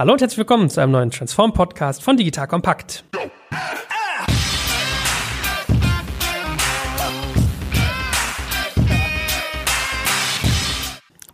Hallo und herzlich willkommen zu einem neuen Transform-Podcast von Digital Kompakt.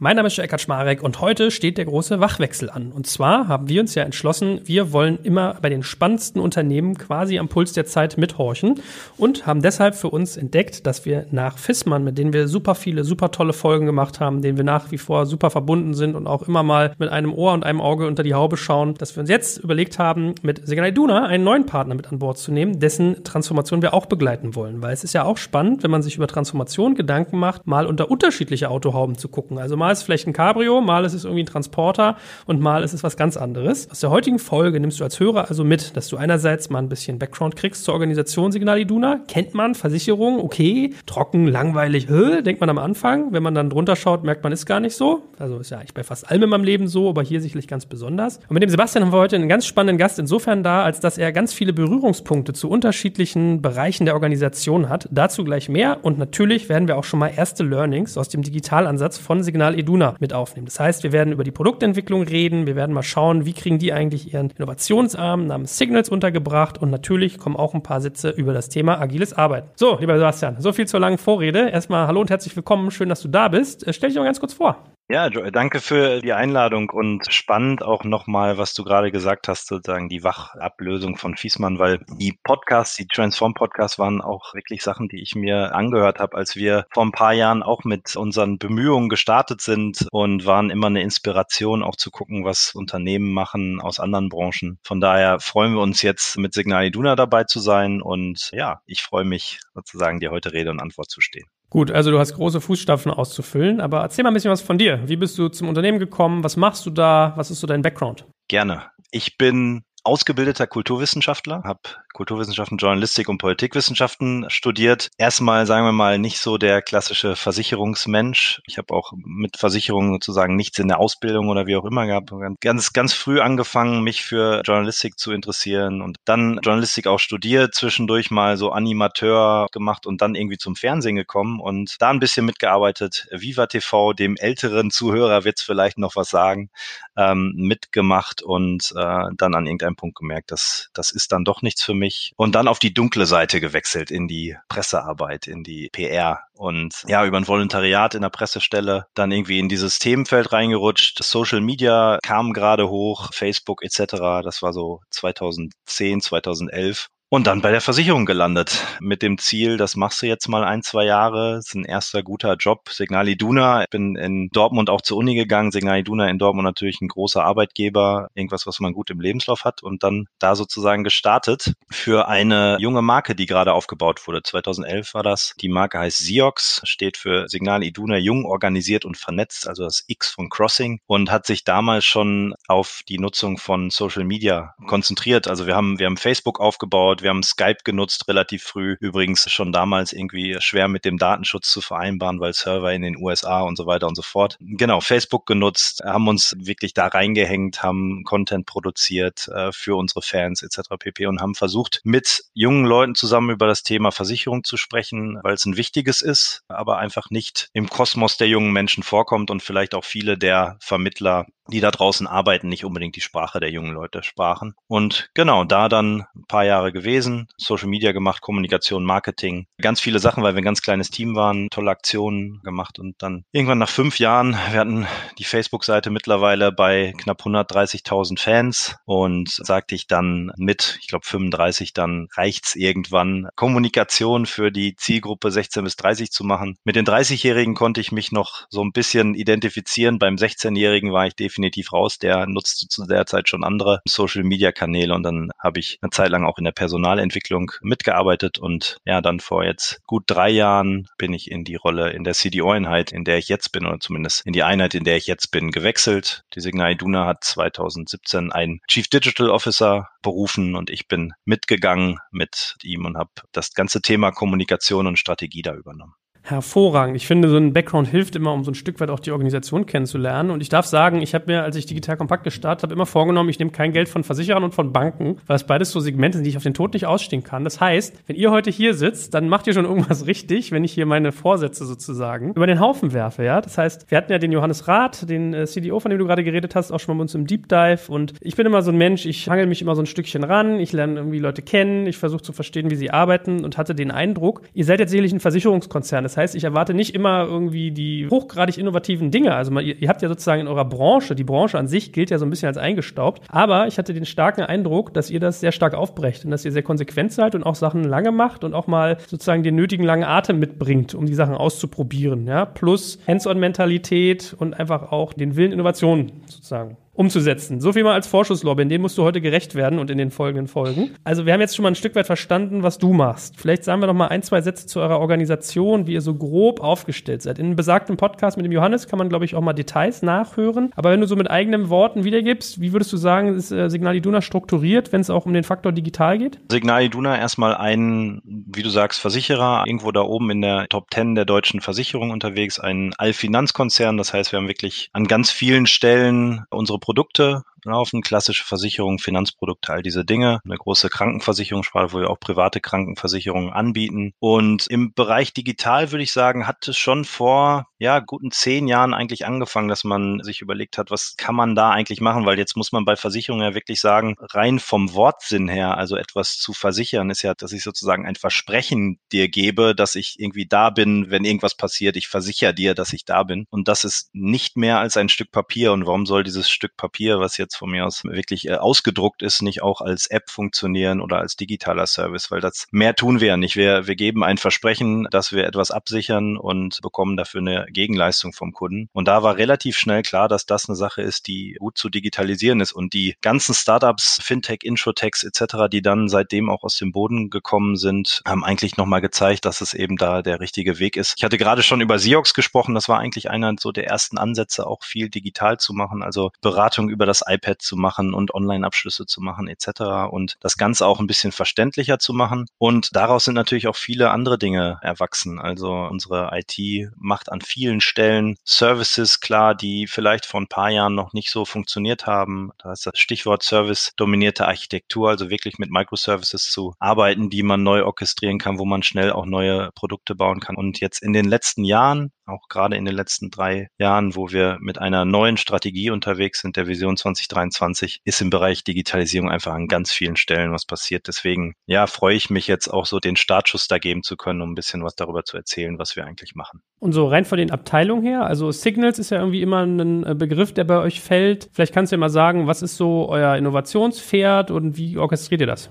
Mein Name ist Eckhard Schmarek und heute steht der große Wachwechsel an. Und zwar haben wir uns ja entschlossen, wir wollen immer bei den spannendsten Unternehmen quasi am Puls der Zeit mithorchen und haben deshalb für uns entdeckt, dass wir nach Fissmann, mit denen wir super viele, super tolle Folgen gemacht haben, denen wir nach wie vor super verbunden sind und auch immer mal mit einem Ohr und einem Auge unter die Haube schauen, dass wir uns jetzt überlegt haben, mit Signal Iduna einen neuen Partner mit an Bord zu nehmen, dessen Transformation wir auch begleiten wollen. Weil es ist ja auch spannend, wenn man sich über Transformation Gedanken macht, mal unter unterschiedliche Autohauben zu gucken. Also mal ist es vielleicht ein Cabrio, mal ist es irgendwie ein Transporter und mal ist es was ganz anderes. Aus der heutigen Folge nimmst du als Hörer also mit, dass du einerseits mal ein bisschen Background kriegst zur Organisation Signal Iduna. Kennt man Versicherung, okay, trocken, langweilig, hä, denkt man am Anfang. Wenn man dann drunter schaut, merkt man, ist gar nicht so. Also ist ja eigentlich bei fast allem in meinem Leben so, aber hier sicherlich ganz besonders. Und mit dem Sebastian haben wir heute einen ganz spannenden Gast insofern da, als dass er ganz viele Berührungspunkte zu unterschiedlichen Bereichen der Organisation hat. Dazu gleich mehr und natürlich werden wir auch schon mal erste Learnings aus dem Digitalansatz von Signal Eduna mit aufnehmen. Das heißt, wir werden über die Produktentwicklung reden, wir werden mal schauen, wie kriegen die eigentlich ihren Innovationsarm namens Signals untergebracht und natürlich kommen auch ein paar Sätze über das Thema agiles Arbeiten. So, lieber Sebastian, so viel zur langen Vorrede. Erstmal hallo und herzlich willkommen, schön, dass du da bist. Äh, stell dich mal ganz kurz vor. Ja, Joe, danke für die Einladung und spannend auch nochmal, was du gerade gesagt hast, sozusagen die Wachablösung von Fiesmann, weil die Podcasts, die Transform-Podcasts waren auch wirklich Sachen, die ich mir angehört habe, als wir vor ein paar Jahren auch mit unseren Bemühungen gestartet sind und waren immer eine Inspiration, auch zu gucken, was Unternehmen machen aus anderen Branchen. Von daher freuen wir uns jetzt mit Signal Iduna dabei zu sein und ja, ich freue mich sozusagen, dir heute Rede und Antwort zu stehen. Gut, also du hast große Fußstapfen auszufüllen, aber erzähl mal ein bisschen was von dir. Wie bist du zum Unternehmen gekommen? Was machst du da? Was ist so dein Background? Gerne. Ich bin ausgebildeter Kulturwissenschaftler, habe Kulturwissenschaften, Journalistik und Politikwissenschaften studiert. Erstmal, sagen wir mal, nicht so der klassische Versicherungsmensch. Ich habe auch mit Versicherungen sozusagen nichts in der Ausbildung oder wie auch immer gehabt. Ganz, ganz früh angefangen, mich für Journalistik zu interessieren und dann Journalistik auch studiert, zwischendurch mal so Animateur gemacht und dann irgendwie zum Fernsehen gekommen und da ein bisschen mitgearbeitet. Viva TV, dem älteren Zuhörer wird's vielleicht noch was sagen, ähm, mitgemacht und äh, dann an irgendeinem Punkt gemerkt, dass das ist dann doch nichts für mich mich und dann auf die dunkle Seite gewechselt, in die Pressearbeit, in die PR und ja, über ein Volontariat in der Pressestelle dann irgendwie in dieses Themenfeld reingerutscht. Social Media kam gerade hoch, Facebook etc. Das war so 2010, 2011 und dann bei der Versicherung gelandet mit dem Ziel, das machst du jetzt mal ein, zwei Jahre. Ist ein erster guter Job. Signal Iduna. Ich bin in Dortmund auch zur Uni gegangen. Signal Iduna in Dortmund natürlich ein großer Arbeitgeber. Irgendwas, was man gut im Lebenslauf hat. Und dann da sozusagen gestartet für eine junge Marke, die gerade aufgebaut wurde. 2011 war das. Die Marke heißt Siox, steht für Signal Iduna Jung, organisiert und vernetzt. Also das X von Crossing. Und hat sich damals schon auf die Nutzung von Social Media konzentriert. Also wir haben, wir haben Facebook aufgebaut aufgebaut. Wir haben Skype genutzt relativ früh. Übrigens schon damals irgendwie schwer mit dem Datenschutz zu vereinbaren, weil Server in den USA und so weiter und so fort. Genau, Facebook genutzt, haben uns wirklich da reingehängt, haben Content produziert äh, für unsere Fans etc. pp. und haben versucht, mit jungen Leuten zusammen über das Thema Versicherung zu sprechen, weil es ein wichtiges ist, aber einfach nicht im Kosmos der jungen Menschen vorkommt und vielleicht auch viele der Vermittler die da draußen arbeiten, nicht unbedingt die Sprache der jungen Leute sprachen. Und genau, da dann ein paar Jahre gewesen, Social Media gemacht, Kommunikation, Marketing, ganz viele Sachen, weil wir ein ganz kleines Team waren, tolle Aktionen gemacht und dann irgendwann nach fünf Jahren, wir hatten die Facebook-Seite mittlerweile bei knapp 130.000 Fans und sagte ich dann mit, ich glaube 35, dann reicht's irgendwann, Kommunikation für die Zielgruppe 16 bis 30 zu machen. Mit den 30-Jährigen konnte ich mich noch so ein bisschen identifizieren. Beim 16-Jährigen war ich definitiv definitiv raus. Der nutzt zu der Zeit schon andere Social-Media-Kanäle und dann habe ich eine Zeit lang auch in der Personalentwicklung mitgearbeitet und ja, dann vor jetzt gut drei Jahren bin ich in die Rolle in der CDO-Einheit, in der ich jetzt bin oder zumindest in die Einheit, in der ich jetzt bin, gewechselt. Die Signal Iduna hat 2017 einen Chief Digital Officer berufen und ich bin mitgegangen mit ihm und habe das ganze Thema Kommunikation und Strategie da übernommen. Hervorragend. Ich finde, so ein Background hilft immer, um so ein Stück weit auch die Organisation kennenzulernen. Und ich darf sagen, ich habe mir, als ich Digital Kompakt gestartet habe, immer vorgenommen, ich nehme kein Geld von Versicherern und von Banken, weil es beides so Segmente sind, die ich auf den Tod nicht ausstehen kann. Das heißt, wenn ihr heute hier sitzt, dann macht ihr schon irgendwas richtig, wenn ich hier meine Vorsätze sozusagen über den Haufen werfe. Ja, das heißt, wir hatten ja den Johannes Rath, den äh, CDO, von dem du gerade geredet hast, auch schon mal bei uns im Deep Dive. Und ich bin immer so ein Mensch, ich hangel mich immer so ein Stückchen ran, ich lerne irgendwie Leute kennen, ich versuche zu verstehen, wie sie arbeiten und hatte den Eindruck, ihr seid jetzt sicherlich ein Versicherungskonzern. Das heißt, ich erwarte nicht immer irgendwie die hochgradig innovativen Dinge. Also man, ihr, ihr, habt ja sozusagen in eurer Branche, die Branche an sich gilt ja so ein bisschen als eingestaubt. Aber ich hatte den starken Eindruck, dass ihr das sehr stark aufbrecht und dass ihr sehr konsequent seid und auch Sachen lange macht und auch mal sozusagen den nötigen langen Atem mitbringt, um die Sachen auszuprobieren. Ja? Plus Hands-on-Mentalität und einfach auch den Willen, Innovation sozusagen umzusetzen. So viel mal als Vorschusslobby, dem musst du heute gerecht werden und in den folgenden Folgen. Also wir haben jetzt schon mal ein Stück weit verstanden, was du machst. Vielleicht sagen wir noch mal ein, zwei Sätze zu eurer Organisation, wie ihr so grob aufgestellt seid. In einem besagten Podcast mit dem Johannes kann man, glaube ich, auch mal Details nachhören. Aber wenn du so mit eigenen Worten wiedergibst, wie würdest du sagen, ist äh, Signal Iduna strukturiert, wenn es auch um den Faktor digital geht? Signal Iduna erstmal ein, wie du sagst, Versicherer, irgendwo da oben in der Top 10 der deutschen Versicherung unterwegs, ein Allfinanzkonzern. Das heißt, wir haben wirklich an ganz vielen Stellen unsere Produkte laufen, klassische Versicherungen, Finanzprodukte, all diese Dinge. Eine große Krankenversicherungssparte, wo wir auch private Krankenversicherungen anbieten. Und im Bereich digital würde ich sagen, hat es schon vor ja guten zehn Jahren eigentlich angefangen, dass man sich überlegt hat, was kann man da eigentlich machen? Weil jetzt muss man bei Versicherungen ja wirklich sagen, rein vom Wortsinn her, also etwas zu versichern, ist ja, dass ich sozusagen ein Versprechen dir gebe, dass ich irgendwie da bin, wenn irgendwas passiert. Ich versichere dir, dass ich da bin. Und das ist nicht mehr als ein Stück Papier. Und warum soll dieses Stück Papier, was jetzt von mir aus wirklich äh, ausgedruckt ist, nicht auch als App funktionieren oder als digitaler Service, weil das mehr tun wir ja nicht. Wir, wir geben ein Versprechen, dass wir etwas absichern und bekommen dafür eine Gegenleistung vom Kunden. Und da war relativ schnell klar, dass das eine Sache ist, die gut zu digitalisieren ist. Und die ganzen Startups, Fintech, Introtechs etc., die dann seitdem auch aus dem Boden gekommen sind, haben eigentlich nochmal gezeigt, dass es eben da der richtige Weg ist. Ich hatte gerade schon über Siox gesprochen. Das war eigentlich einer so der ersten Ansätze, auch viel digital zu machen. Also Beratung über das iPad zu machen und Online-Abschlüsse zu machen etc. und das Ganze auch ein bisschen verständlicher zu machen. Und daraus sind natürlich auch viele andere Dinge erwachsen. Also unsere IT macht an vielen Stellen Services klar, die vielleicht vor ein paar Jahren noch nicht so funktioniert haben. Da ist das Stichwort Service dominierte Architektur, also wirklich mit Microservices zu arbeiten, die man neu orchestrieren kann, wo man schnell auch neue Produkte bauen kann. Und jetzt in den letzten Jahren auch gerade in den letzten drei Jahren, wo wir mit einer neuen Strategie unterwegs sind, der Vision 2023, ist im Bereich Digitalisierung einfach an ganz vielen Stellen was passiert. Deswegen, ja, freue ich mich jetzt auch so den Startschuss da geben zu können, um ein bisschen was darüber zu erzählen, was wir eigentlich machen. Und so rein von den Abteilungen her, also Signals ist ja irgendwie immer ein äh, Begriff, der bei euch fällt. Vielleicht kannst du ja mal sagen, was ist so euer Innovationspferd und wie orchestriert ihr das?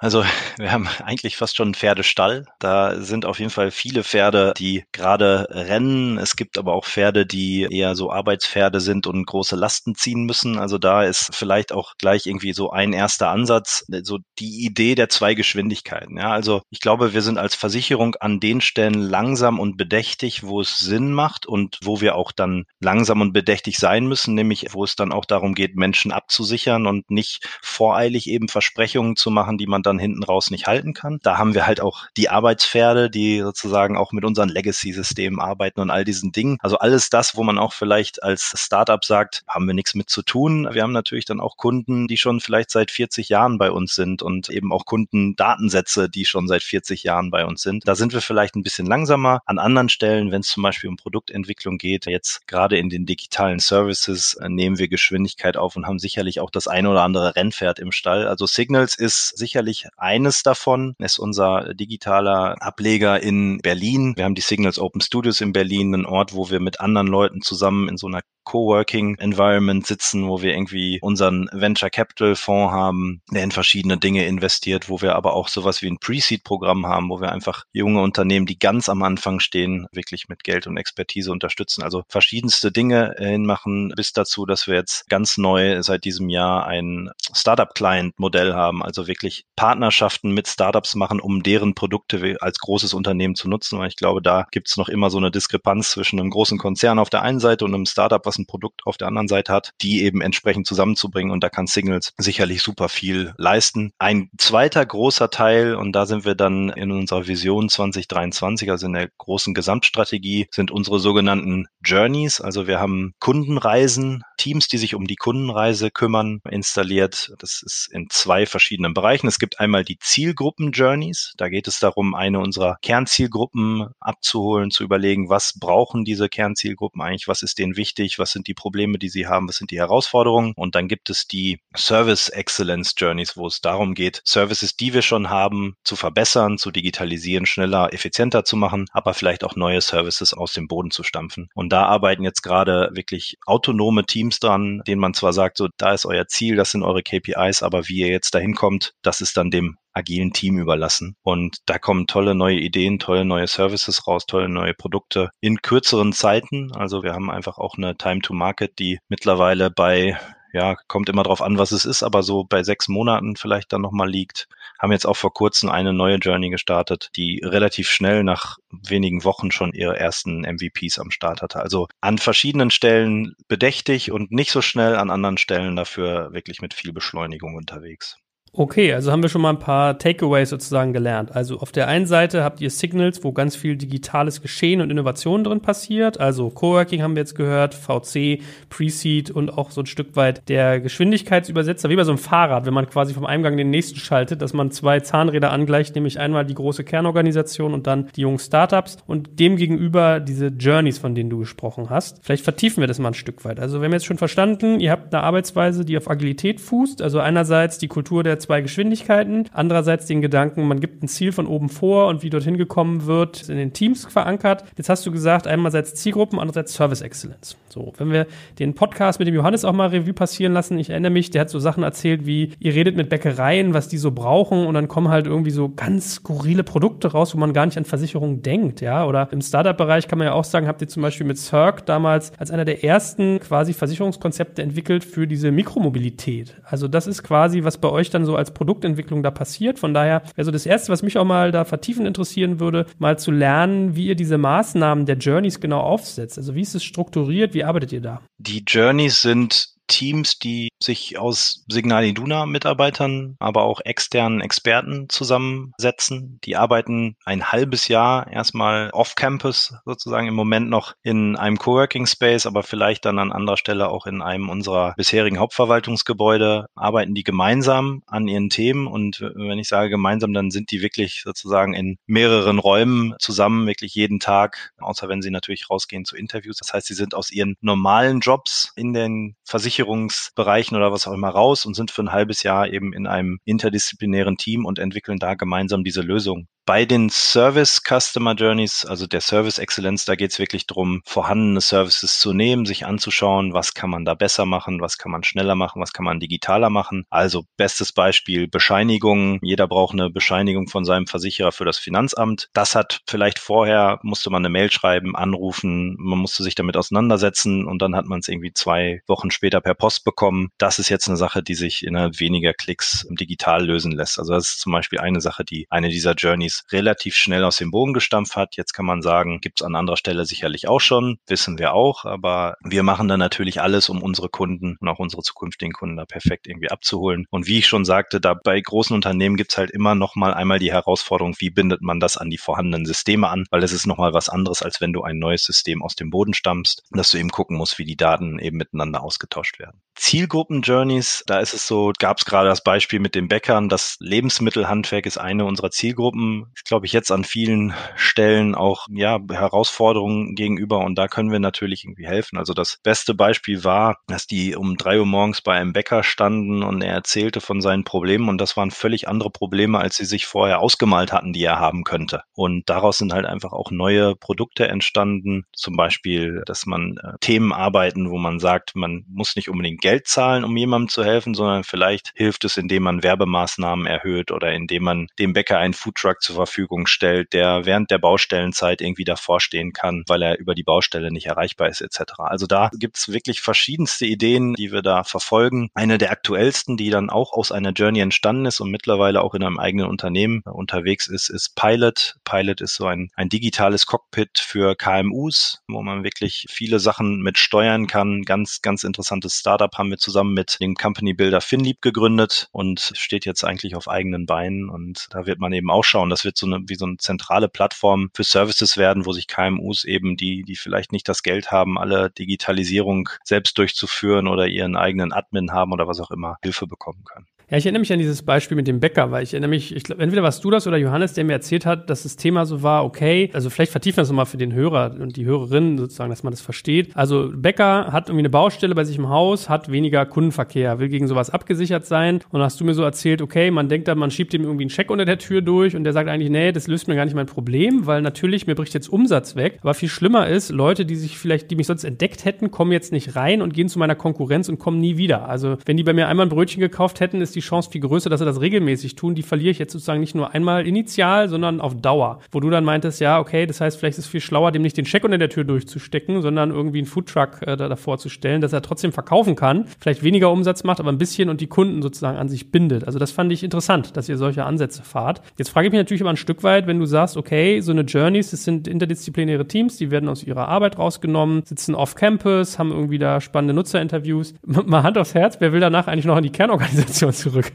Also wir haben eigentlich fast schon einen Pferdestall. Da sind auf jeden Fall viele Pferde, die gerade rennen. Es gibt aber auch Pferde, die eher so Arbeitspferde sind und große Lasten ziehen müssen. Also da ist vielleicht auch gleich irgendwie so ein erster Ansatz, so die Idee der zwei Geschwindigkeiten. Ja, also ich glaube, wir sind als Versicherung an den Stellen langsam und bedächtig, wo es Sinn macht und wo wir auch dann langsam und bedächtig sein müssen, nämlich wo es dann auch darum geht, Menschen abzusichern und nicht voreilig eben Versprechungen zu machen, die man dann hinten raus nicht halten kann. Da haben wir halt auch die Arbeitspferde, die sozusagen auch mit unseren Legacy-Systemen arbeiten und all diesen Dingen. Also alles das, wo man auch vielleicht als Startup sagt, haben wir nichts mit zu tun. Wir haben natürlich dann auch Kunden, die schon vielleicht seit 40 Jahren bei uns sind und eben auch Kundendatensätze, die schon seit 40 Jahren bei uns sind. Da sind wir vielleicht ein bisschen langsamer. An anderen Stellen, wenn es zum Beispiel um Produktentwicklung geht, jetzt gerade in den digitalen Services, äh, nehmen wir Geschwindigkeit auf und haben sicherlich auch das eine oder andere Rennpferd im Stall. Also Signals ist sicherlich eines davon ist unser digitaler Ableger in Berlin. Wir haben die Signals Open Studios in Berlin, ein Ort, wo wir mit anderen Leuten zusammen in so einer Coworking Environment sitzen, wo wir irgendwie unseren Venture Capital Fonds haben, der in verschiedene Dinge investiert, wo wir aber auch sowas wie ein Pre-Seed Programm haben, wo wir einfach junge Unternehmen, die ganz am Anfang stehen, wirklich mit Geld und Expertise unterstützen. Also verschiedenste Dinge hinmachen bis dazu, dass wir jetzt ganz neu seit diesem Jahr ein Startup Client Modell haben, also wirklich Partnerschaften mit Startups machen, um deren Produkte als großes Unternehmen zu nutzen, weil ich glaube, da gibt es noch immer so eine Diskrepanz zwischen einem großen Konzern auf der einen Seite und einem Startup, was ein Produkt auf der anderen Seite hat, die eben entsprechend zusammenzubringen. Und da kann Signals sicherlich super viel leisten. Ein zweiter großer Teil, und da sind wir dann in unserer Vision 2023, also in der großen Gesamtstrategie, sind unsere sogenannten Journeys. Also wir haben Kundenreisen, Teams, die sich um die Kundenreise kümmern, installiert. Das ist in zwei verschiedenen Bereichen. Es gibt einmal die Zielgruppen-Journeys. Da geht es darum, eine unserer Kernzielgruppen abzuholen, zu überlegen, was brauchen diese Kernzielgruppen eigentlich, was ist denen wichtig, was sind die Probleme, die sie haben, was sind die Herausforderungen. Und dann gibt es die Service Excellence Journeys, wo es darum geht, Services, die wir schon haben, zu verbessern, zu digitalisieren, schneller, effizienter zu machen, aber vielleicht auch neue Services aus dem Boden zu stampfen. Und da arbeiten jetzt gerade wirklich autonome Teams dran, denen man zwar sagt, so, da ist euer Ziel, das sind eure KPIs, aber wie ihr jetzt dahin kommt, das ist dann dem agilen Team überlassen. Und da kommen tolle neue Ideen, tolle neue Services raus, tolle neue Produkte in kürzeren Zeiten. Also wir haben einfach auch eine Time to Market, die mittlerweile bei ja, kommt immer drauf an, was es ist, aber so bei sechs Monaten vielleicht dann nochmal liegt. Haben jetzt auch vor kurzem eine neue Journey gestartet, die relativ schnell nach wenigen Wochen schon ihre ersten MVPs am Start hatte. Also an verschiedenen Stellen bedächtig und nicht so schnell, an anderen Stellen dafür wirklich mit viel Beschleunigung unterwegs. Okay, also haben wir schon mal ein paar Takeaways sozusagen gelernt. Also auf der einen Seite habt ihr Signals, wo ganz viel digitales Geschehen und Innovation drin passiert. Also Coworking haben wir jetzt gehört, VC, Pre-Seed und auch so ein Stück weit der Geschwindigkeitsübersetzer, wie bei so einem Fahrrad, wenn man quasi vom Eingang den nächsten schaltet, dass man zwei Zahnräder angleicht, nämlich einmal die große Kernorganisation und dann die jungen Startups und dem gegenüber diese Journeys, von denen du gesprochen hast. Vielleicht vertiefen wir das mal ein Stück weit. Also wir haben jetzt schon verstanden, ihr habt eine Arbeitsweise, die auf Agilität fußt. Also einerseits die Kultur der zwei Geschwindigkeiten. Andererseits den Gedanken, man gibt ein Ziel von oben vor und wie dorthin gekommen wird, in den Teams verankert. Jetzt hast du gesagt, einerseits Zielgruppen, andererseits Service Excellence. So, wenn wir den Podcast mit dem Johannes auch mal Revue passieren lassen, ich erinnere mich, der hat so Sachen erzählt wie, ihr redet mit Bäckereien, was die so brauchen und dann kommen halt irgendwie so ganz skurrile Produkte raus, wo man gar nicht an Versicherungen denkt, ja. Oder im Startup-Bereich kann man ja auch sagen, habt ihr zum Beispiel mit Cirque damals als einer der ersten quasi Versicherungskonzepte entwickelt für diese Mikromobilität. Also das ist quasi, was bei euch dann so als Produktentwicklung da passiert. Von daher wäre so das Erste, was mich auch mal da vertiefen interessieren würde, mal zu lernen, wie ihr diese Maßnahmen der Journeys genau aufsetzt. Also wie ist es strukturiert, wie arbeitet ihr da? Die Journeys sind Teams, die sich aus Signal Iduna Mitarbeitern, aber auch externen Experten zusammensetzen. Die arbeiten ein halbes Jahr erstmal off-campus sozusagen im Moment noch in einem Coworking Space, aber vielleicht dann an anderer Stelle auch in einem unserer bisherigen Hauptverwaltungsgebäude arbeiten die gemeinsam an ihren Themen und wenn ich sage gemeinsam, dann sind die wirklich sozusagen in mehreren Räumen zusammen, wirklich jeden Tag, außer wenn sie natürlich rausgehen zu Interviews. Das heißt, sie sind aus ihren normalen Jobs in den Versicherungen Versicherungsbereichen oder was auch immer raus und sind für ein halbes Jahr eben in einem interdisziplinären Team und entwickeln da gemeinsam diese Lösung bei den Service Customer Journeys, also der Service Excellence, da geht es wirklich darum, vorhandene Services zu nehmen, sich anzuschauen, was kann man da besser machen, was kann man schneller machen, was kann man digitaler machen. Also bestes Beispiel Bescheinigungen. Jeder braucht eine Bescheinigung von seinem Versicherer für das Finanzamt. Das hat vielleicht vorher, musste man eine Mail schreiben, anrufen, man musste sich damit auseinandersetzen und dann hat man es irgendwie zwei Wochen später per Post bekommen. Das ist jetzt eine Sache, die sich innerhalb weniger Klicks digital lösen lässt. Also das ist zum Beispiel eine Sache, die eine dieser Journeys relativ schnell aus dem Boden gestampft hat. Jetzt kann man sagen, gibt es an anderer Stelle sicherlich auch schon, wissen wir auch, aber wir machen dann natürlich alles, um unsere Kunden und auch unsere zukünftigen Kunden da perfekt irgendwie abzuholen. Und wie ich schon sagte, da bei großen Unternehmen gibt es halt immer noch mal einmal die Herausforderung, wie bindet man das an die vorhandenen Systeme an, weil es ist noch mal was anderes, als wenn du ein neues System aus dem Boden stammst, dass du eben gucken musst, wie die Daten eben miteinander ausgetauscht werden. Zielgruppen-Journeys, da ist es so, gab es gerade das Beispiel mit den Bäckern, das Lebensmittelhandwerk ist eine unserer Zielgruppen glaube ich, jetzt an vielen Stellen auch ja Herausforderungen gegenüber und da können wir natürlich irgendwie helfen. Also das beste Beispiel war, dass die um drei Uhr morgens bei einem Bäcker standen und er erzählte von seinen Problemen und das waren völlig andere Probleme, als sie sich vorher ausgemalt hatten, die er haben könnte. Und daraus sind halt einfach auch neue Produkte entstanden, zum Beispiel, dass man äh, Themen arbeiten, wo man sagt, man muss nicht unbedingt Geld zahlen, um jemandem zu helfen, sondern vielleicht hilft es, indem man Werbemaßnahmen erhöht oder indem man dem Bäcker einen Foodtruck zur zur Verfügung stellt, der während der Baustellenzeit irgendwie davor stehen kann, weil er über die Baustelle nicht erreichbar ist etc. Also da gibt's wirklich verschiedenste Ideen, die wir da verfolgen. Eine der aktuellsten, die dann auch aus einer Journey entstanden ist und mittlerweile auch in einem eigenen Unternehmen unterwegs ist, ist Pilot. Pilot ist so ein, ein digitales Cockpit für KMUs, wo man wirklich viele Sachen mit steuern kann. Ganz, ganz interessantes Startup haben wir zusammen mit dem Company Builder Finlieb gegründet und steht jetzt eigentlich auf eigenen Beinen. Und da wird man eben auch schauen, das wird so eine, wie so eine zentrale Plattform für Services werden, wo sich KMUs eben, die, die vielleicht nicht das Geld haben, alle Digitalisierung selbst durchzuführen oder ihren eigenen Admin haben oder was auch immer, Hilfe bekommen können. Ja, ich erinnere mich an dieses Beispiel mit dem Bäcker, weil ich erinnere mich, ich glaube, entweder warst du das oder Johannes, der mir erzählt hat, dass das Thema so war, okay, also vielleicht vertiefen wir das nochmal für den Hörer und die Hörerin sozusagen, dass man das versteht. Also Bäcker hat irgendwie eine Baustelle bei sich im Haus, hat weniger Kundenverkehr, will gegen sowas abgesichert sein und hast du mir so erzählt, okay, man denkt da, man schiebt ihm irgendwie einen Scheck unter der Tür durch und der sagt eigentlich, nee, das löst mir gar nicht mein Problem, weil natürlich, mir bricht jetzt Umsatz weg, aber viel schlimmer ist, Leute, die sich vielleicht, die mich sonst entdeckt hätten, kommen jetzt nicht rein und gehen zu meiner Konkurrenz und kommen nie wieder. Also wenn die bei mir einmal ein Brötchen gekauft hätten, ist die die Chance viel größer, dass sie das regelmäßig tun. Die verliere ich jetzt sozusagen nicht nur einmal initial, sondern auf Dauer. Wo du dann meintest, ja, okay, das heißt, vielleicht ist es viel schlauer, dem nicht den Scheck unter der Tür durchzustecken, sondern irgendwie einen Foodtruck äh, da davor zu stellen, dass er trotzdem verkaufen kann, vielleicht weniger Umsatz macht, aber ein bisschen und die Kunden sozusagen an sich bindet. Also das fand ich interessant, dass ihr solche Ansätze fahrt. Jetzt frage ich mich natürlich aber ein Stück weit, wenn du sagst, okay, so eine Journeys, das sind interdisziplinäre Teams, die werden aus ihrer Arbeit rausgenommen, sitzen off Campus, haben irgendwie da spannende Nutzerinterviews. Mal Hand aufs Herz, wer will danach eigentlich noch in die Kernorganisation zurück? Zurück.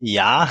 ja,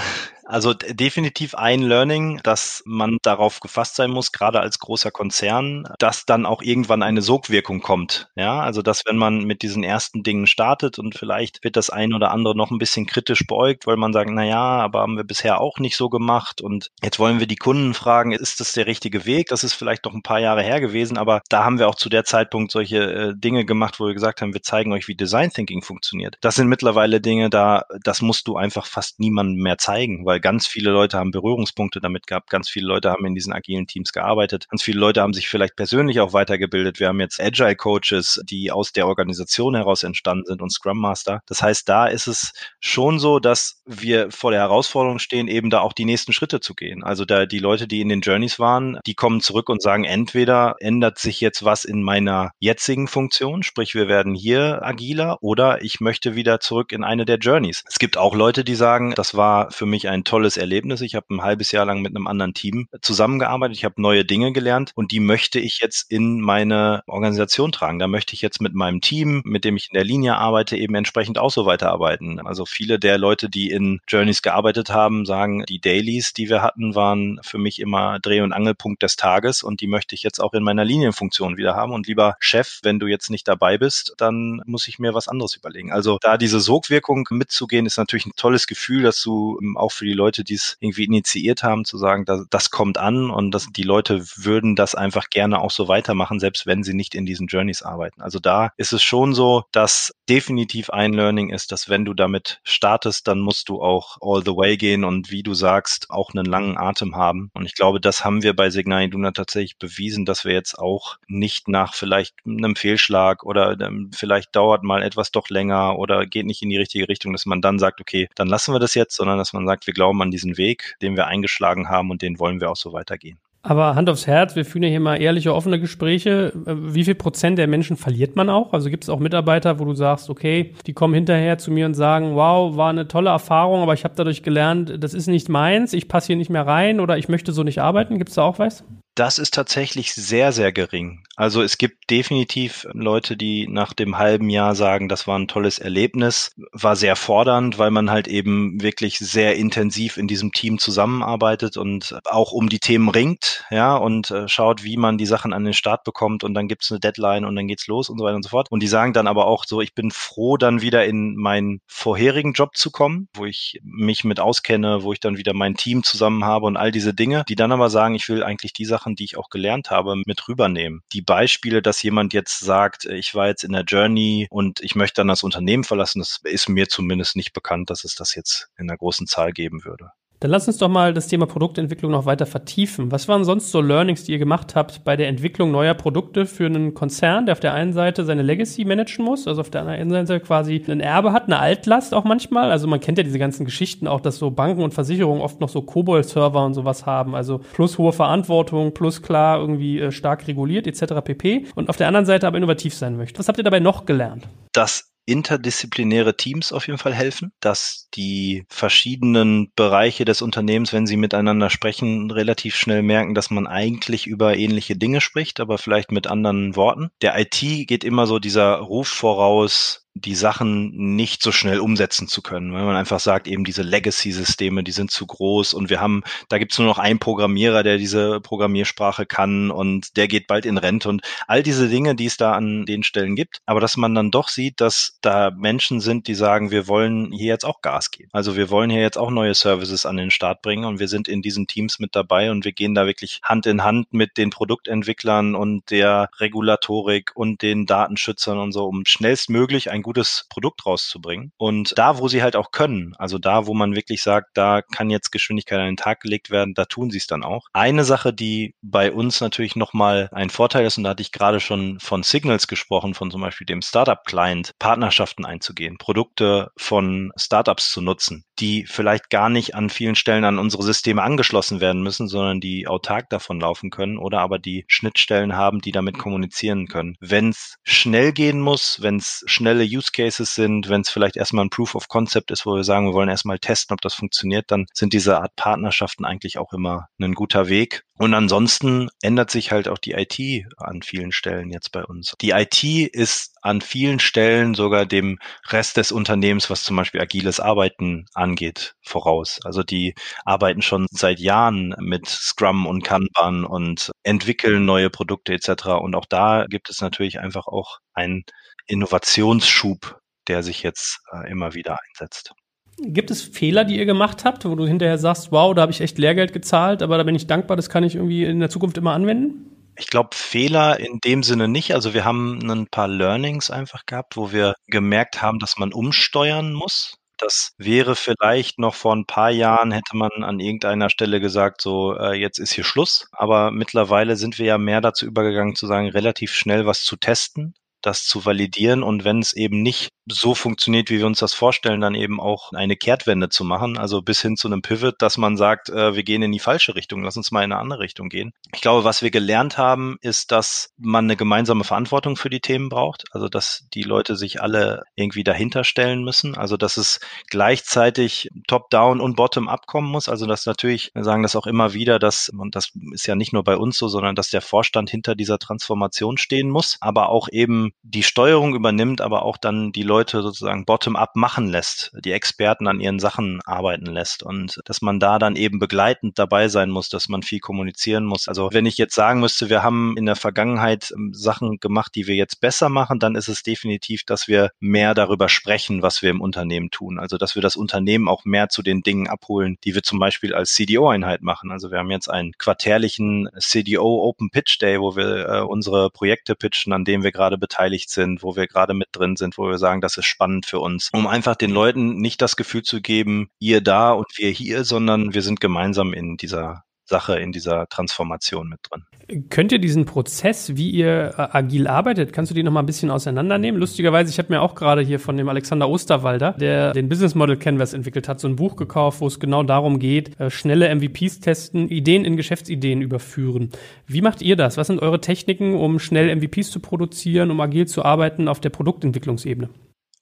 also definitiv ein Learning, dass man darauf gefasst sein muss, gerade als großer Konzern, dass dann auch irgendwann eine Sogwirkung kommt. Ja, also dass wenn man mit diesen ersten Dingen startet und vielleicht wird das ein oder andere noch ein bisschen kritisch beäugt, weil man sagt, na ja, aber haben wir bisher auch nicht so gemacht und jetzt wollen wir die Kunden fragen, ist das der richtige Weg? Das ist vielleicht noch ein paar Jahre her gewesen, aber da haben wir auch zu der Zeitpunkt solche äh, Dinge gemacht, wo wir gesagt haben, wir zeigen euch, wie Design Thinking funktioniert. Das sind mittlerweile Dinge, da das musst du einfach fast niemandem mehr zeigen, weil ganz viele Leute haben Berührungspunkte damit gehabt, ganz viele Leute haben in diesen agilen Teams gearbeitet, ganz viele Leute haben sich vielleicht persönlich auch weitergebildet. Wir haben jetzt Agile Coaches, die aus der Organisation heraus entstanden sind und Scrum Master. Das heißt, da ist es schon so, dass wir vor der Herausforderung stehen, eben da auch die nächsten Schritte zu gehen. Also da die Leute, die in den Journeys waren, die kommen zurück und sagen, entweder ändert sich jetzt was in meiner jetzigen Funktion, sprich wir werden hier agiler oder ich möchte wieder zurück in eine der Journeys. Es gibt auch Leute, die sagen, das war für mich ein tolles Erlebnis. Ich habe ein halbes Jahr lang mit einem anderen Team zusammengearbeitet. Ich habe neue Dinge gelernt und die möchte ich jetzt in meine Organisation tragen. Da möchte ich jetzt mit meinem Team, mit dem ich in der Linie arbeite, eben entsprechend auch so weiterarbeiten. Also viele der Leute, die in Journeys gearbeitet haben, sagen, die Dailies, die wir hatten, waren für mich immer Dreh- und Angelpunkt des Tages und die möchte ich jetzt auch in meiner Linienfunktion wieder haben. Und lieber Chef, wenn du jetzt nicht dabei bist, dann muss ich mir was anderes überlegen. Also da diese Sogwirkung mitzugehen, ist natürlich ein tolles Gefühl, dass du ähm, auch für die Leute, die es irgendwie initiiert haben, zu sagen, das, das kommt an und dass die Leute würden das einfach gerne auch so weitermachen, selbst wenn sie nicht in diesen Journeys arbeiten. Also da ist es schon so, dass definitiv ein Learning ist, dass wenn du damit startest, dann musst du auch all the way gehen und wie du sagst, auch einen langen Atem haben. Und ich glaube, das haben wir bei Signal Iduna tatsächlich bewiesen, dass wir jetzt auch nicht nach vielleicht einem Fehlschlag oder ähm, vielleicht dauert mal etwas doch länger oder geht nicht in die richtige Richtung, dass man dann sagt, okay, dann lassen wir das jetzt, sondern dass man sagt, wir glauben an diesen Weg, den wir eingeschlagen haben und den wollen wir auch so weitergehen. Aber Hand aufs Herz, wir führen ja hier mal ehrliche, offene Gespräche. Äh, wie viel Prozent der Menschen verliert man auch? Also gibt es auch Mitarbeiter, wo du sagst, okay, die kommen hinterher zu mir und sagen, wow, war eine tolle Erfahrung, aber ich habe dadurch gelernt, das ist nicht meins, ich passe hier nicht mehr rein oder ich möchte so nicht arbeiten. Gibt es da auch was? Das ist tatsächlich sehr, sehr gering. Also es gibt definitiv Leute, die nach dem halben Jahr sagen, das war ein tolles Erlebnis, war sehr fordernd, weil man halt eben wirklich sehr intensiv in diesem Team zusammenarbeitet und auch um die Themen ringt, ja, und äh, schaut, wie man die Sachen an den Start bekommt und dann gibt es eine Deadline und dann geht's los und so weiter und so fort. Und die sagen dann aber auch so, ich bin froh, dann wieder in meinen vorherigen Job zu kommen, wo ich mich mit auskenne, wo ich dann wieder mein Team zusammen habe und all diese Dinge, die dann aber sagen, ich will eigentlich die Sachen, die ich auch gelernt habe, mit rübernehmen. Die Beispiele, dass jemand jetzt sagt, ich war jetzt in der Journey und ich möchte dann das Unternehmen verlassen, das ist mir zumindest nicht bekannt, dass es das jetzt in einer großen Zahl geben würde. Dann lass uns doch mal das Thema Produktentwicklung noch weiter vertiefen. Was waren sonst so Learnings, die ihr gemacht habt bei der Entwicklung neuer Produkte für einen Konzern, der auf der einen Seite seine Legacy managen muss, also auf der anderen Seite quasi ein Erbe hat, eine Altlast auch manchmal. Also man kennt ja diese ganzen Geschichten auch, dass so Banken und Versicherungen oft noch so COBOL-Server und sowas haben. Also plus hohe Verantwortung, plus klar irgendwie äh, stark reguliert etc. pp. Und auf der anderen Seite aber innovativ sein möchte. Was habt ihr dabei noch gelernt? Das interdisziplinäre Teams auf jeden Fall helfen, dass die verschiedenen Bereiche des Unternehmens, wenn sie miteinander sprechen, relativ schnell merken, dass man eigentlich über ähnliche Dinge spricht, aber vielleicht mit anderen Worten. Der IT geht immer so dieser Ruf voraus, die Sachen nicht so schnell umsetzen zu können, weil man einfach sagt, eben diese Legacy-Systeme, die sind zu groß und wir haben, da gibt's nur noch einen Programmierer, der diese Programmiersprache kann und der geht bald in Rente und all diese Dinge, die es da an den Stellen gibt, aber dass man dann doch sieht, dass da Menschen sind, die sagen, wir wollen hier jetzt auch Gas geben. Also wir wollen hier jetzt auch neue Services an den Start bringen und wir sind in diesen Teams mit dabei und wir gehen da wirklich Hand in Hand mit den Produktentwicklern und der Regulatorik und den Datenschützern und so, um schnellstmöglich ein ein gutes Produkt rauszubringen. Und da, wo sie halt auch können, also da, wo man wirklich sagt, da kann jetzt Geschwindigkeit an den Tag gelegt werden, da tun sie es dann auch. Eine Sache, die bei uns natürlich nochmal ein Vorteil ist, und da hatte ich gerade schon von Signals gesprochen, von zum Beispiel dem Startup-Client, Partnerschaften einzugehen, Produkte von Startups zu nutzen, die vielleicht gar nicht an vielen Stellen an unsere Systeme angeschlossen werden müssen, sondern die autark davon laufen können oder aber die Schnittstellen haben, die damit kommunizieren können. Wenn es schnell gehen muss, wenn es schnelle Use Cases sind, wenn es vielleicht erstmal ein Proof of Concept ist, wo wir sagen, wir wollen erstmal testen, ob das funktioniert, dann sind diese Art Partnerschaften eigentlich auch immer ein guter Weg. Und ansonsten ändert sich halt auch die IT an vielen Stellen jetzt bei uns. Die IT ist an vielen Stellen sogar dem Rest des Unternehmens, was zum Beispiel agiles Arbeiten angeht, voraus. Also die arbeiten schon seit Jahren mit Scrum und Kanban und entwickeln neue Produkte etc. Und auch da gibt es natürlich einfach auch ein Innovationsschub, der sich jetzt äh, immer wieder einsetzt. Gibt es Fehler, die ihr gemacht habt, wo du hinterher sagst, wow, da habe ich echt Lehrgeld gezahlt, aber da bin ich dankbar, das kann ich irgendwie in der Zukunft immer anwenden? Ich glaube, Fehler in dem Sinne nicht. Also wir haben ein paar Learnings einfach gehabt, wo wir gemerkt haben, dass man umsteuern muss. Das wäre vielleicht noch vor ein paar Jahren, hätte man an irgendeiner Stelle gesagt, so äh, jetzt ist hier Schluss. Aber mittlerweile sind wir ja mehr dazu übergegangen zu sagen, relativ schnell was zu testen, das zu validieren und wenn es eben nicht so funktioniert, wie wir uns das vorstellen, dann eben auch eine Kehrtwende zu machen, also bis hin zu einem Pivot, dass man sagt, äh, wir gehen in die falsche Richtung, lass uns mal in eine andere Richtung gehen. Ich glaube, was wir gelernt haben, ist, dass man eine gemeinsame Verantwortung für die Themen braucht, also dass die Leute sich alle irgendwie dahinter stellen müssen, also dass es gleichzeitig top-down und bottom-up kommen muss, also dass natürlich, wir sagen das auch immer wieder, dass, und das ist ja nicht nur bei uns so, sondern dass der Vorstand hinter dieser Transformation stehen muss, aber auch eben die Steuerung übernimmt, aber auch dann die Leute sozusagen bottom-up machen lässt, die Experten an ihren Sachen arbeiten lässt und dass man da dann eben begleitend dabei sein muss, dass man viel kommunizieren muss. Also wenn ich jetzt sagen müsste, wir haben in der Vergangenheit ähm, Sachen gemacht, die wir jetzt besser machen, dann ist es definitiv, dass wir mehr darüber sprechen, was wir im Unternehmen tun. Also dass wir das Unternehmen auch mehr zu den Dingen abholen, die wir zum Beispiel als CDO-Einheit machen. Also wir haben jetzt einen quartärlichen CDO Open Pitch Day, wo wir äh, unsere Projekte pitchen, an denen wir gerade beteiligt sind, wo wir gerade mit drin sind, wo wir sagen, das ist spannend für uns, um einfach den Leuten nicht das Gefühl zu geben, ihr da und wir hier, sondern wir sind gemeinsam in dieser Sache, in dieser Transformation mit drin. Könnt ihr diesen Prozess, wie ihr äh, agil arbeitet, kannst du die noch mal ein bisschen auseinandernehmen? Lustigerweise, ich habe mir auch gerade hier von dem Alexander Osterwalder, der den Business Model Canvas entwickelt hat, so ein Buch gekauft, wo es genau darum geht, äh, schnelle MVPs testen, Ideen in Geschäftsideen überführen. Wie macht ihr das? Was sind eure Techniken, um schnell MVPs zu produzieren, um agil zu arbeiten auf der Produktentwicklungsebene?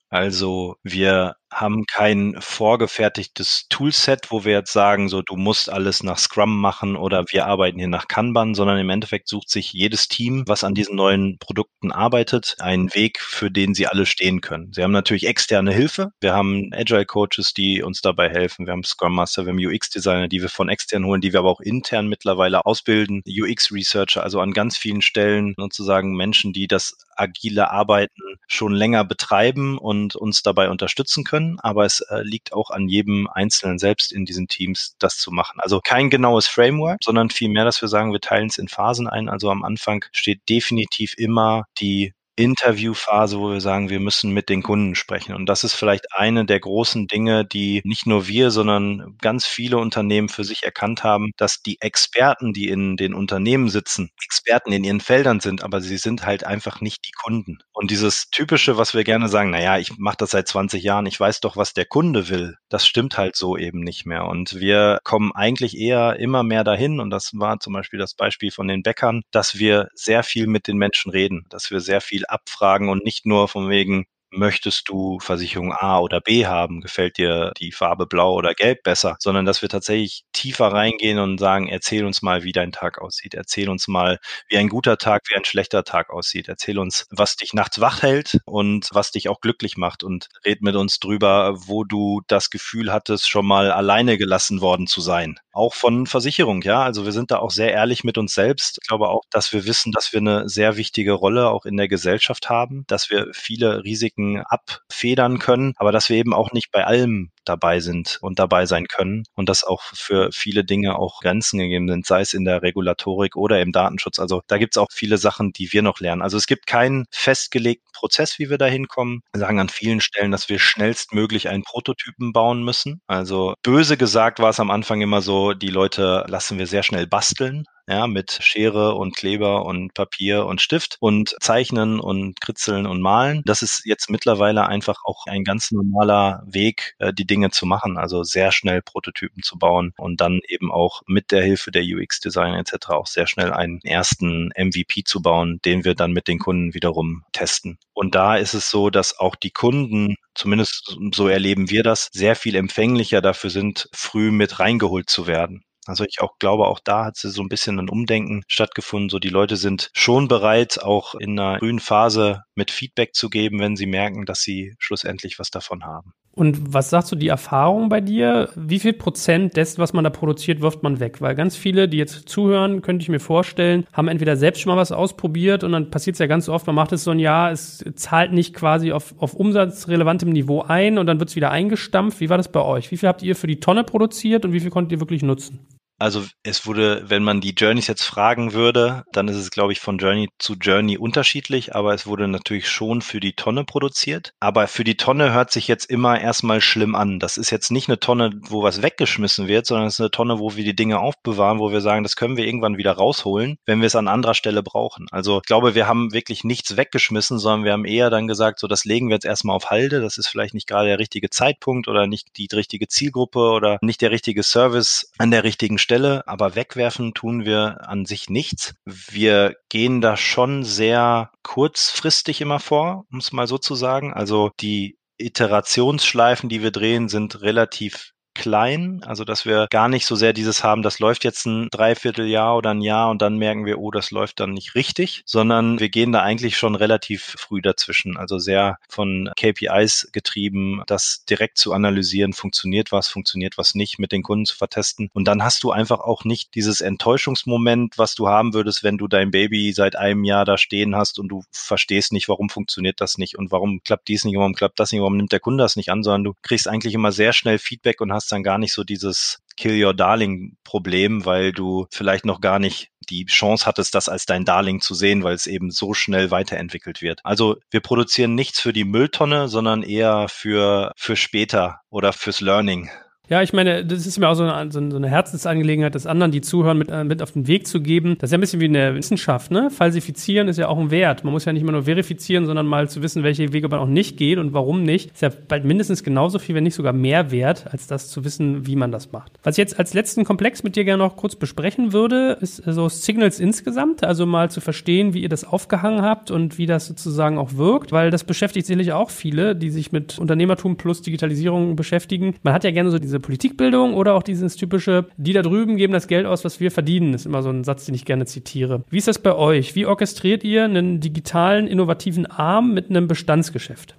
Also wir haben kein vorgefertigtes Toolset, wo wir jetzt sagen, so du musst alles nach Scrum machen oder wir arbeiten hier nach Kanban, sondern im Endeffekt sucht sich jedes Team, was an diesen neuen Produkten arbeitet, einen Weg, für den sie alle stehen können. Sie haben natürlich externe Hilfe. Wir haben Agile Coaches, die uns dabei helfen. Wir haben Scrum Master, wir haben UX Designer, die wir von extern holen, die wir aber auch intern mittlerweile ausbilden. UX Researcher, also an ganz vielen Stellen sozusagen Menschen, die das agile Arbeiten schon länger betreiben und uns dabei unterstützen können können, aber es äh, liegt auch an jedem Einzelnen selbst in diesen Teams, das zu machen. Also kein genaues Framework, sondern vielmehr, dass wir sagen, wir teilen es in Phasen ein. Also am Anfang steht definitiv immer die Interviewphase, wo wir sagen, wir müssen mit den Kunden sprechen. Und das ist vielleicht eine der großen Dinge, die nicht nur wir, sondern ganz viele Unternehmen für sich erkannt haben, dass die Experten, die in den Unternehmen sitzen, Experten in ihren Feldern sind, aber sie sind halt einfach nicht die Kunden. Und dieses typische, was wir gerne sagen, naja, ich mache das seit 20 Jahren, ich weiß doch, was der Kunde will, das stimmt halt so eben nicht mehr. Und wir kommen eigentlich eher immer mehr dahin, und das war zum Beispiel das Beispiel von den Bäckern, dass wir sehr viel mit den Menschen reden, dass wir sehr viel abfragen und nicht nur von wegen, möchtest du Versicherung A oder B haben? Gefällt dir die Farbe blau oder gelb besser? Sondern dass wir tatsächlich tiefer reingehen und sagen, erzähl uns mal, wie dein Tag aussieht. Erzähl uns mal, wie ein guter Tag, wie ein schlechter Tag aussieht. Erzähl uns, was dich nachts wach hält und was dich auch glücklich macht und red mit uns drüber, wo du das Gefühl hattest, schon mal alleine gelassen worden zu sein. Auch von Versicherung, ja. Also wir sind da auch sehr ehrlich mit uns selbst. Ich glaube auch, dass wir wissen, dass wir eine sehr wichtige Rolle auch in der Gesellschaft haben, dass wir viele Risiken Risiken abfedern können, aber dass wir eben auch nicht bei allem dabei sind und dabei sein können und dass auch für viele Dinge auch Grenzen gegeben sind, sei es in der Regulatorik oder im Datenschutz. Also da gibt es auch viele Sachen, die wir noch lernen. Also es gibt keinen festgelegten Prozess, wie wir da hinkommen. Wir sagen an vielen Stellen, dass wir schnellstmöglich einen Prototypen bauen müssen. Also böse gesagt war es am Anfang immer so, die Leute lassen wir sehr schnell basteln ja, mit Schere und Kleber und Papier und Stift und zeichnen und kritzeln und malen. Das ist jetzt mittlerweile einfach auch ein ganz normaler Weg, äh, die Dinge zu machen, also sehr schnell Prototypen zu bauen und dann eben auch mit der Hilfe der UX-Designer etc. auch sehr schnell einen ersten MVP zu bauen, den wir dann mit den Kunden wiederum testen. Und da ist es so, dass auch die Kunden zumindest so erleben wir das, sehr viel empfänglicher dafür sind, früh mit reingeholt zu werden. Also ich auch glaube, auch da hat so ein bisschen ein Umdenken stattgefunden. So die Leute sind schon bereit, auch in einer frühen Phase mit Feedback zu geben, wenn sie merken, dass sie schlussendlich was davon haben. Und was sagst du, die Erfahrung bei dir? Wie viel Prozent dessen, was man da produziert, wirft man weg? Weil ganz viele, die jetzt zuhören, könnte ich mir vorstellen, haben entweder selbst schon mal was ausprobiert und dann passiert es ja ganz oft, man macht es so ein Jahr, es zahlt nicht quasi auf, auf umsatzrelevantem Niveau ein und dann wird es wieder eingestampft. Wie war das bei euch? Wie viel habt ihr für die Tonne produziert und wie viel konntet ihr wirklich nutzen? Also es wurde, wenn man die Journeys jetzt fragen würde, dann ist es, glaube ich, von Journey zu Journey unterschiedlich, aber es wurde natürlich schon für die Tonne produziert. Aber für die Tonne hört sich jetzt immer erstmal schlimm an. Das ist jetzt nicht eine Tonne, wo was weggeschmissen wird, sondern es ist eine Tonne, wo wir die Dinge aufbewahren, wo wir sagen, das können wir irgendwann wieder rausholen, wenn wir es an anderer Stelle brauchen. Also ich glaube, wir haben wirklich nichts weggeschmissen, sondern wir haben eher dann gesagt, so das legen wir jetzt erstmal auf Halde. Das ist vielleicht nicht gerade der richtige Zeitpunkt oder nicht die richtige Zielgruppe oder nicht der richtige Service an der richtigen Stelle. Stelle, aber wegwerfen tun wir an sich nichts. Wir gehen da schon sehr kurzfristig immer vor, um es mal so zu sagen. Also die Iterationsschleifen, die wir drehen, sind relativ klein, also dass wir gar nicht so sehr dieses haben, das läuft jetzt ein Dreivierteljahr oder ein Jahr und dann merken wir, oh, das läuft dann nicht richtig, sondern wir gehen da eigentlich schon relativ früh dazwischen, also sehr von KPIs getrieben, das direkt zu analysieren, funktioniert was, funktioniert was nicht, mit den Kunden zu vertesten. Und dann hast du einfach auch nicht dieses Enttäuschungsmoment, was du haben würdest, wenn du dein Baby seit einem Jahr da stehen hast und du verstehst nicht, warum funktioniert das nicht und warum klappt dies nicht, warum klappt das nicht, warum nimmt der Kunde das nicht an, sondern du kriegst eigentlich immer sehr schnell Feedback und hast dann gar nicht so dieses Kill Your Darling Problem, weil du vielleicht noch gar nicht die Chance hattest, das als dein Darling zu sehen, weil es eben so schnell weiterentwickelt wird. Also wir produzieren nichts für die Mülltonne, sondern eher für, für später oder fürs Learning. Ja, ich meine, das ist mir auch so eine, so eine Herzensangelegenheit, das anderen, die zuhören, mit, äh, mit auf den Weg zu geben. Das ist ja ein bisschen wie in der Wissenschaft, ne? Falsifizieren ist ja auch ein Wert. Man muss ja nicht immer nur verifizieren, sondern mal zu wissen, welche Wege man auch nicht geht und warum nicht. Ist ja bald mindestens genauso viel, wenn nicht sogar mehr wert, als das zu wissen, wie man das macht. Was ich jetzt als letzten Komplex mit dir gerne noch kurz besprechen würde, ist so Signals insgesamt, also mal zu verstehen, wie ihr das aufgehangen habt und wie das sozusagen auch wirkt, weil das beschäftigt sicherlich auch viele, die sich mit Unternehmertum plus Digitalisierung beschäftigen. Man hat ja gerne so diese Politikbildung oder auch dieses typische, die da drüben geben das Geld aus, was wir verdienen, ist immer so ein Satz, den ich gerne zitiere. Wie ist das bei euch? Wie orchestriert ihr einen digitalen, innovativen Arm mit einem Bestandsgeschäft?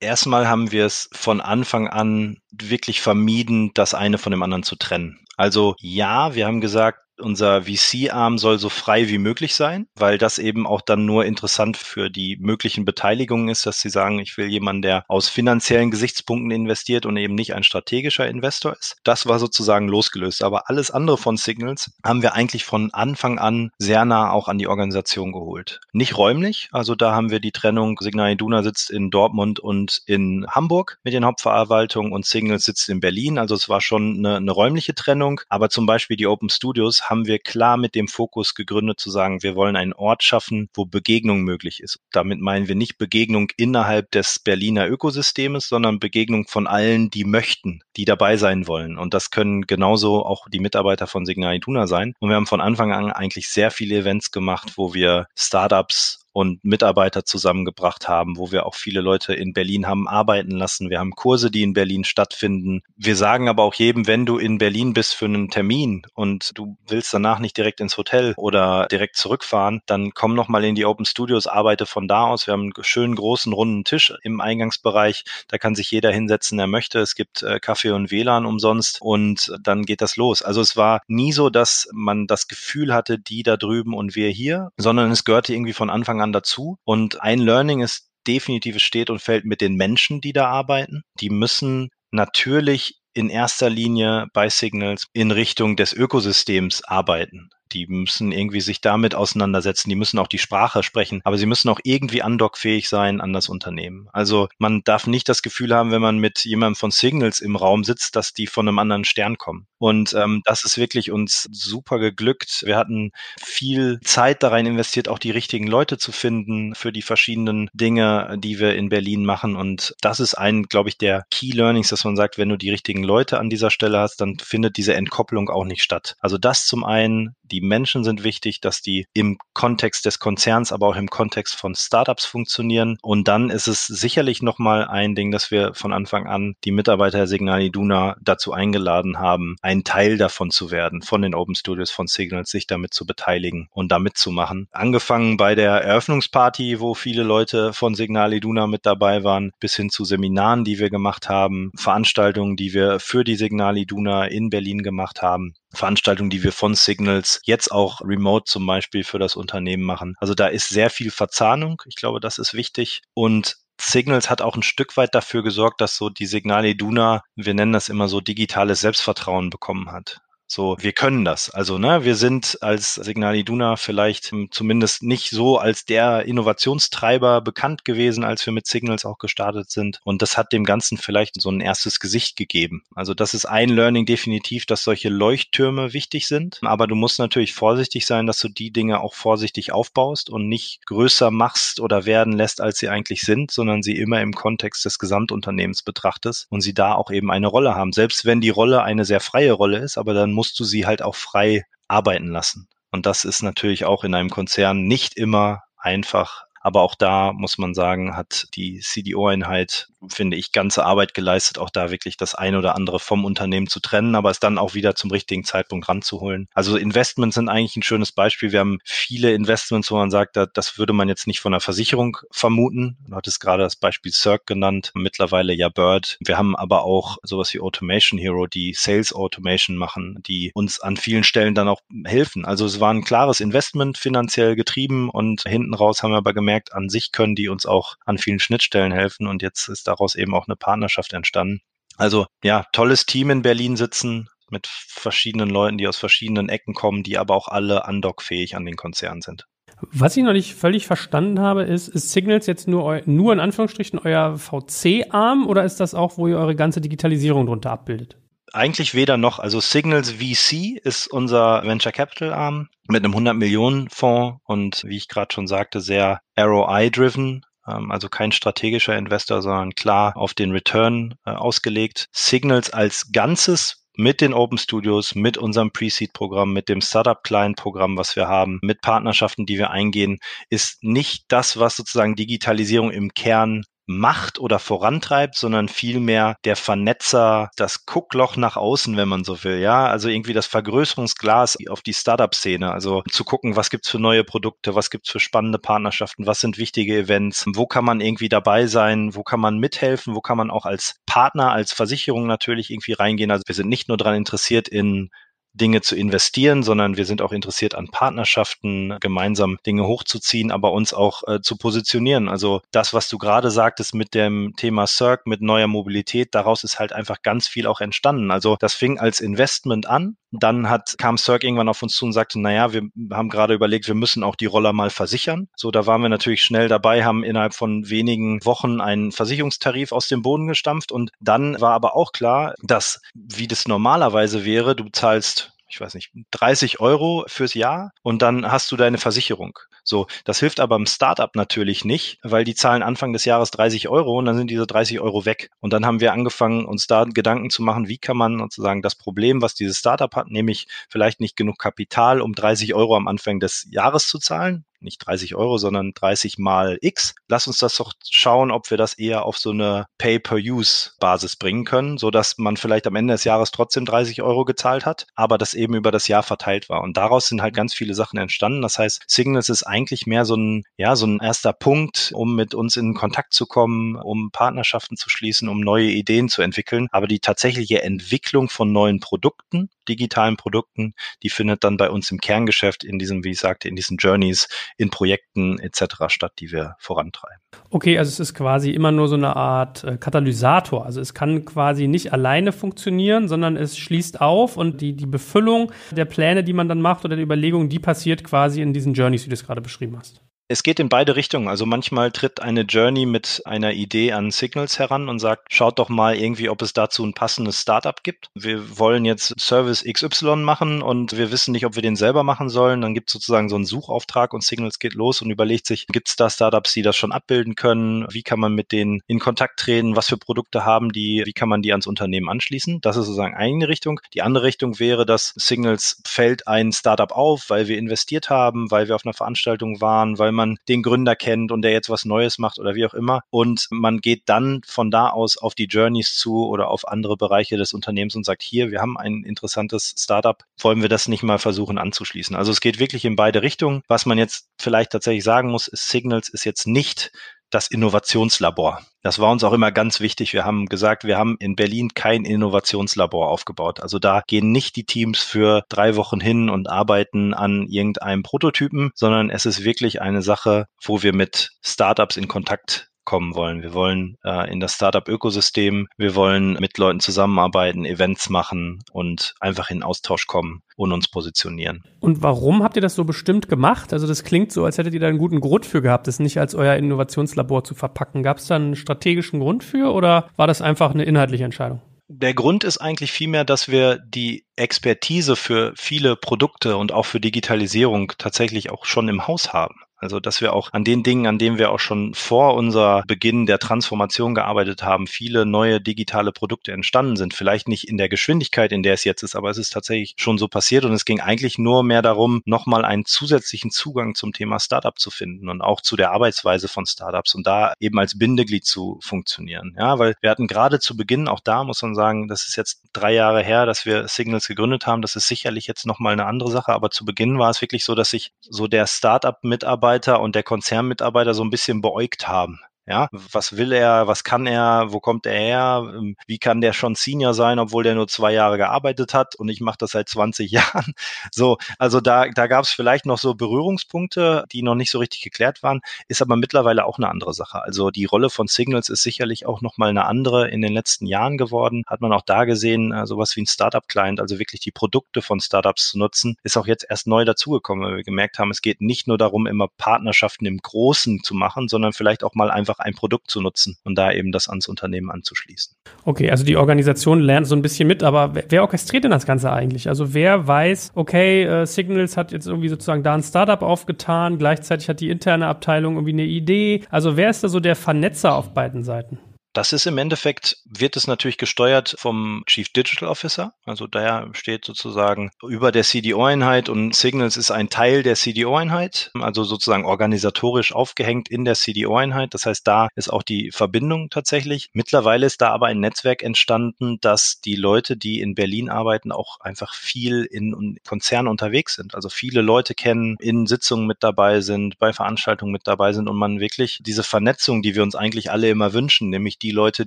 Erstmal haben wir es von Anfang an wirklich vermieden, das eine von dem anderen zu trennen. Also ja, wir haben gesagt, Unser VC-Arm soll so frei wie möglich sein, weil das eben auch dann nur interessant für die möglichen Beteiligungen ist, dass sie sagen, ich will jemanden, der aus finanziellen Gesichtspunkten investiert und eben nicht ein strategischer Investor ist. Das war sozusagen losgelöst. Aber alles andere von Signals haben wir eigentlich von Anfang an sehr nah auch an die Organisation geholt. Nicht räumlich, also da haben wir die Trennung, Signal Iduna sitzt in Dortmund und in Hamburg mit den Hauptverwaltungen und Signals sitzt in Berlin. Also es war schon eine, eine räumliche Trennung. Aber zum Beispiel die Open Studios haben wir klar mit dem Fokus gegründet zu sagen, wir wollen einen Ort schaffen, wo Begegnung möglich ist. Damit meinen wir nicht Begegnung innerhalb des Berliner Ökosystems, sondern Begegnung von allen, die möchten, die dabei sein wollen. Und das können genauso auch die Mitarbeiter von Signal Iduna sein. Und wir haben von Anfang an eigentlich sehr viele Events gemacht, wo wir Startups und Mitarbeiter zusammengebracht haben, wo wir auch viele Leute in Berlin haben arbeiten lassen. Wir haben Kurse, die in Berlin stattfinden. Wir sagen aber auch jedem, wenn du in Berlin bist für einen Termin und du willst danach nicht direkt ins Hotel oder direkt zurückfahren, dann komm noch mal in die Open Studios, arbeite von da aus. Wir haben einen schönen großen runden Tisch im Eingangsbereich. Da kann sich jeder hinsetzen, der möchte. Es gibt äh, Kaffee und WLAN umsonst und dann geht das los. Also es war nie so, dass man das Gefühl hatte, die da drüben und wir hier, sondern es gehörte irgendwie von Anfang an lernen dazu. Und ein Learning ist definitiv, steht und fällt mit den Menschen, die da arbeiten. Die müssen natürlich in erster Linie bei Signals in Richtung des Ökosystems arbeiten. Die müssen irgendwie sich damit auseinandersetzen. Die müssen auch die Sprache sprechen, aber sie müssen auch irgendwie andockfähig sein an das Unternehmen. Also man darf nicht das Gefühl haben, wenn man mit jemandem von Signals im Raum sitzt, dass die von einem anderen Stern kommen. Und ähm, das ist wirklich uns super geglückt. Wir hatten viel Zeit da rein investiert, auch die richtigen Leute zu finden für die verschiedenen Dinge, die wir in Berlin machen. Und das ist ein, glaube ich, der Key Learnings, dass man sagt, wenn du die richtigen Leute an dieser Stelle hast, dann findet diese Entkopplung auch nicht statt. Also das zum einen, die Menschen sind wichtig, dass die im Kontext des Konzerns, aber auch im Kontext von Startups funktionieren. Und dann ist es sicherlich nochmal ein Ding, dass wir von Anfang an die Mitarbeiter Signal Iduna dazu eingeladen haben, ein Teil davon zu werden, von den Open Studios, von Signals, sich damit zu beteiligen und da mitzumachen. Angefangen bei der Eröffnungsparty, wo viele Leute von Signal Iduna mit dabei waren, bis hin zu Seminaren, die wir gemacht haben, Veranstaltungen, die wir für die Signal Iduna in Berlin gemacht haben. Veranstaltungen, die wir von Signals jetzt auch remote zum Beispiel für das Unternehmen machen. Also da ist sehr viel Verzahnung. Ich glaube, das ist wichtig. Und Signals hat auch ein Stück weit dafür gesorgt, dass so die Signale Iduna, wir nennen das immer so digitales Selbstvertrauen bekommen hat. So, wir können das. Also, ne, wir sind als Signal Iduna vielleicht zumindest nicht so als der Innovationstreiber bekannt gewesen, als wir mit Signals auch gestartet sind. Und das hat dem Ganzen vielleicht so ein erstes Gesicht gegeben. Also, das ist ein Learning definitiv, dass solche Leuchttürme wichtig sind. Aber du musst natürlich vorsichtig sein, dass du die Dinge auch vorsichtig aufbaust und nicht größer machst oder werden lässt, als sie eigentlich sind, sondern sie immer im Kontext des Gesamtunternehmens betrachtest und sie da auch eben eine Rolle haben. Selbst wenn die Rolle eine sehr freie Rolle ist, aber dann musst du sie halt auch frei arbeiten lassen. Und das ist natürlich auch in einem Konzern nicht immer einfach aber auch da muss man sagen, hat die CDO-Einheit, finde ich, ganze Arbeit geleistet, auch da wirklich das ein oder andere vom Unternehmen zu trennen, aber es dann auch wieder zum richtigen Zeitpunkt ranzuholen. Also Investments sind eigentlich ein schönes Beispiel. Wir haben viele Investments, wo man sagt, das würde man jetzt nicht von einer Versicherung vermuten. Du hattest gerade das Beispiel Cirque genannt, mittlerweile ja Bird. Wir haben aber auch sowas wie Automation Hero, die Sales Automation machen, die uns an vielen Stellen dann auch helfen. Also es war ein klares Investment, finanziell getrieben und hinten raus haben wir aber gemerkt, gemerkt, an sich können die uns auch an vielen Schnittstellen helfen und jetzt ist daraus eben auch eine Partnerschaft entstanden. Also ja, tolles Team in Berlin sitzen mit verschiedenen Leuten, die aus verschiedenen Ecken kommen, die aber auch alle undockfähig an den Konzernen sind. Was ich noch nicht völlig verstanden habe, ist, ist Signals jetzt nur, nur in Anführungsstrichen euer VC-Arm oder ist das auch, wo ihr eure ganze Digitalisierung drunter abbildet? Eigentlich weder noch. Also Signals VC ist unser Venture Capital Arm mit einem 100 Millionen Fonds und wie ich gerade schon sagte, sehr ROI-driven. Ähm, also kein strategischer Investor, sondern klar auf den Return äh, ausgelegt. Signals als Ganzes mit den Open Studios, mit unserem Pre-Seed-Programm, mit dem Startup-Client-Programm, was wir haben, mit Partnerschaften, die wir eingehen, ist nicht das, was sozusagen Digitalisierung im Kern macht oder vorantreibt, sondern vielmehr der Vernetzer, das Guckloch nach außen, wenn man so will, ja, also irgendwie das Vergrößerungsglas auf die Startup-Szene, also zu gucken, was gibt's für neue Produkte, was gibt's für spannende Partnerschaften, was sind wichtige Events, wo kann man irgendwie dabei sein, wo kann man mithelfen, wo kann man auch als Partner, als Versicherung natürlich irgendwie reingehen. Also wir sind nicht nur daran interessiert in Dinge zu investieren, sondern wir sind auch interessiert an Partnerschaften, gemeinsam Dinge hochzuziehen, aber uns auch äh, zu positionieren. Also das, was du gerade sagtest mit dem Thema Cirque, mit neuer Mobilität, daraus ist halt einfach ganz viel auch entstanden. Also das fing als Investment an. Dann hat, kam Cirque irgendwann auf uns zu und sagte, naja, wir haben gerade überlegt, wir müssen auch die Roller mal versichern. So, da waren wir natürlich schnell dabei, haben innerhalb von wenigen Wochen einen Versicherungstarif aus dem Boden gestampft und dann war aber auch klar, dass, wie das normalerweise wäre, du zahlst ich weiß nicht, 30 Euro fürs Jahr und dann hast du deine Versicherung. So, das hilft aber im Startup natürlich nicht, weil die zahlen Anfang des Jahres 30 Euro und dann sind diese 30 Euro weg. Und dann haben wir angefangen, uns da Gedanken zu machen, wie kann man sozusagen das Problem, was dieses Startup hat, nämlich vielleicht nicht genug Kapital, um 30 Euro am Anfang des Jahres zu zahlen, nicht 30 Euro, sondern 30 mal X. Lass uns das doch schauen, ob wir das eher auf so eine Pay-per-Use-Basis bringen können, so dass man vielleicht am Ende des Jahres trotzdem 30 Euro gezahlt hat, aber das eben über das Jahr verteilt war. Und daraus sind halt ganz viele Sachen entstanden. Das heißt, Signals ist eigentlich mehr so ein, ja, so ein erster Punkt, um mit uns in Kontakt zu kommen, um Partnerschaften zu schließen, um neue Ideen zu entwickeln. Aber die tatsächliche Entwicklung von neuen Produkten, digitalen Produkten, die findet dann bei uns im Kerngeschäft in diesem, wie ich sagte, in diesen Journeys in Projekten etc. statt, die wir vorantreiben. Okay, also es ist quasi immer nur so eine Art äh, Katalysator. Also es kann quasi nicht alleine funktionieren, sondern es schließt auf und die, die Befüllung der Pläne, die man dann macht oder der Überlegungen, die passiert quasi in diesen Journeys, wie du es gerade beschrieben hast. Es geht in beide Richtungen. Also manchmal tritt eine Journey mit einer Idee an Signals heran und sagt, schaut doch mal irgendwie, ob es dazu ein passendes Startup gibt. Wir wollen jetzt Service XY machen und wir wissen nicht, ob wir den selber machen sollen. Dann gibt es sozusagen so einen Suchauftrag und Signals geht los und überlegt sich, gibt es da Startups, die das schon abbilden können? Wie kann man mit denen in Kontakt treten? Was für Produkte haben die? Wie kann man die ans Unternehmen anschließen? Das ist sozusagen eine Richtung. Die andere Richtung wäre, dass Signals fällt ein Startup auf, weil wir investiert haben, weil wir auf einer Veranstaltung waren, weil man den Gründer kennt und der jetzt was Neues macht oder wie auch immer. Und man geht dann von da aus auf die Journeys zu oder auf andere Bereiche des Unternehmens und sagt, hier, wir haben ein interessantes Startup, wollen wir das nicht mal versuchen anzuschließen? Also es geht wirklich in beide Richtungen. Was man jetzt vielleicht tatsächlich sagen muss, ist, Signals ist jetzt nicht das Innovationslabor. Das war uns auch immer ganz wichtig. Wir haben gesagt, wir haben in Berlin kein Innovationslabor aufgebaut. Also da gehen nicht die Teams für drei Wochen hin und arbeiten an irgendeinem Prototypen, sondern es ist wirklich eine Sache, wo wir mit Startups in Kontakt kommen wollen. Wir wollen äh, in das Startup-Ökosystem, wir wollen mit Leuten zusammenarbeiten, Events machen und einfach in Austausch kommen und uns positionieren. Und warum habt ihr das so bestimmt gemacht? Also das klingt so, als hättet ihr da einen guten Grund für gehabt, das nicht als euer Innovationslabor zu verpacken. Gab es da einen strategischen Grund für oder war das einfach eine inhaltliche Entscheidung? Der Grund ist eigentlich vielmehr, dass wir die Expertise für viele Produkte und auch für Digitalisierung tatsächlich auch schon im Haus haben. Also, dass wir auch an den Dingen, an denen wir auch schon vor unser Beginn der Transformation gearbeitet haben, viele neue digitale Produkte entstanden sind. Vielleicht nicht in der Geschwindigkeit, in der es jetzt ist, aber es ist tatsächlich schon so passiert und es ging eigentlich nur mehr darum, nochmal einen zusätzlichen Zugang zum Thema Startup zu finden und auch zu der Arbeitsweise von Startups und da eben als Bindeglied zu funktionieren. Ja, weil wir hatten gerade zu Beginn, auch da muss man sagen, das ist jetzt drei Jahre her, dass wir Signals gegründet haben. Das ist sicherlich jetzt nochmal eine andere Sache, aber zu Beginn war es wirklich so, dass sich so der Startup-Mitarbeiter Mitarbeiter und der Konzernmitarbeiter so ein bisschen beäugt haben. Ja, was will er, was kann er, wo kommt er her, ähm, wie kann der schon Senior sein, obwohl der nur zwei Jahre gearbeitet hat und ich mache das seit 20 Jahren. So, also da, da gab es vielleicht noch so Berührungspunkte, die noch nicht so richtig geklärt waren, ist aber mittlerweile auch eine andere Sache. Also die Rolle von Signals ist sicherlich auch nochmal eine andere in den letzten Jahren geworden. Hat man auch da gesehen, äh, sowas wie ein Startup-Client, also wirklich die Produkte von Startups zu nutzen, ist auch jetzt erst neu dazugekommen, weil wir gemerkt haben, es geht nicht nur darum, immer Partnerschaften im Großen zu machen, sondern vielleicht auch mal einfach einfach ein Produkt zu nutzen und da eben das ans Unternehmen anzuschließen. Okay, also die Organisation lernt so ein bisschen mit, aber wer, orchestriert denn das Ganze eigentlich? Also wer weiß, okay, äh, Signals hat jetzt irgendwie sozusagen da ein Startup aufgetan, gleichzeitig hat die interne Abteilung irgendwie eine Idee. Also wer ist da so der Vernetzer auf beiden Seiten? Das ist im Endeffekt, wird es natürlich gesteuert vom Chief Digital Officer. Also der steht sozusagen über der CDO-Einheit und Signals ist ein Teil der CDO-Einheit, also sozusagen organisatorisch aufgehängt in der CDO-Einheit. Das heißt, da ist auch die Verbindung tatsächlich. Mittlerweile ist da aber ein Netzwerk entstanden, dass die Leute, die in Berlin arbeiten, auch einfach viel in Konzernen unterwegs sind. Also viele Leute kennen, in Sitzungen mit dabei sind, bei Veranstaltungen mit dabei sind und man wirklich diese Vernetzung, die wir uns eigentlich alle immer wünschen, nämlich plötzlich die Leute,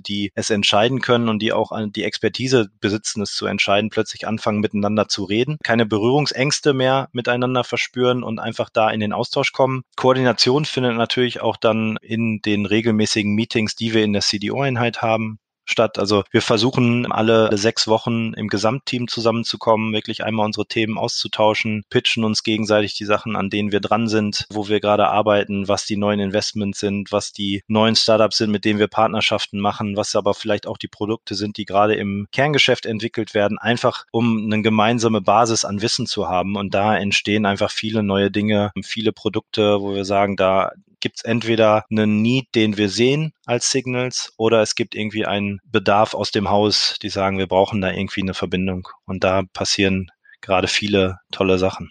die es entscheiden können und die auch die Expertise besitzen, es zu entscheiden, plötzlich anfangen miteinander zu reden, keine Berührungsängste mehr miteinander verspüren und einfach da in den Austausch kommen. Koordination findet natürlich auch dann in den regelmäßigen Meetings, die wir in der CDO-Einheit haben, statt. Also wir versuchen alle sechs Wochen im Gesamtteam zusammenzukommen, wirklich einmal unsere Themen auszutauschen, pitchen uns gegenseitig die Sachen, an denen wir dran sind, wo wir gerade arbeiten, was die neuen Investments sind, was die neuen Startups sind, mit denen wir Partnerschaften machen, was aber vielleicht auch die Produkte sind, die gerade im Kerngeschäft entwickelt werden, einfach um eine gemeinsame Basis an Wissen zu haben. Und da entstehen einfach viele neue Dinge, viele Produkte, wo wir sagen, da gibt es entweder einen Need, den wir sehen als Signals, oder es gibt irgendwie einen Bedarf aus dem Haus, die sagen, wir brauchen da irgendwie eine Verbindung. Und da passieren gerade viele tolle Sachen.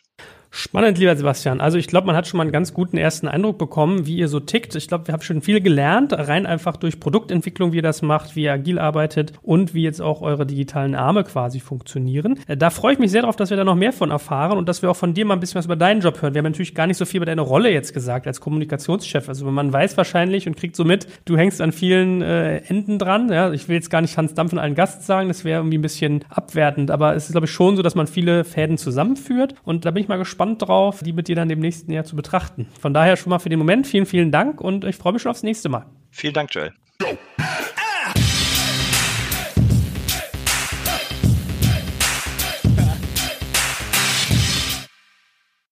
Spannend, lieber Sebastian. Also ich glaube, man hat schon mal einen ganz guten ersten Eindruck bekommen, wie ihr so tickt. Ich glaube, wir haben schon viel gelernt, rein einfach durch Produktentwicklung, wie ihr das macht, wie ihr agil arbeitet und wie jetzt auch eure digitalen Arme quasi funktionieren. Äh, da freue ich mich sehr darauf, dass wir da noch mehr von erfahren und dass wir auch von dir mal ein bisschen was über deinen Job hören. Wir haben natürlich gar nicht so viel über deine Rolle jetzt gesagt als Kommunikationschef. Also man weiß wahrscheinlich und kriegt so mit, du hängst an vielen äh, Enden dran. Ja, ich will jetzt gar nicht Hans Dampf und allen Gast sagen, das wäre irgendwie ein bisschen abwertend, aber es ist, glaube ich, schon so, dass man viele Fäden zusammenführt und da bin ich mal gespannt, gespannt drauf, die mit dir dann im nächsten Jahr zu betrachten. Von daher schon mal für den Moment vielen, vielen Dank und ich freue mich schon aufs nächste Mal. Vielen Dank, Joel.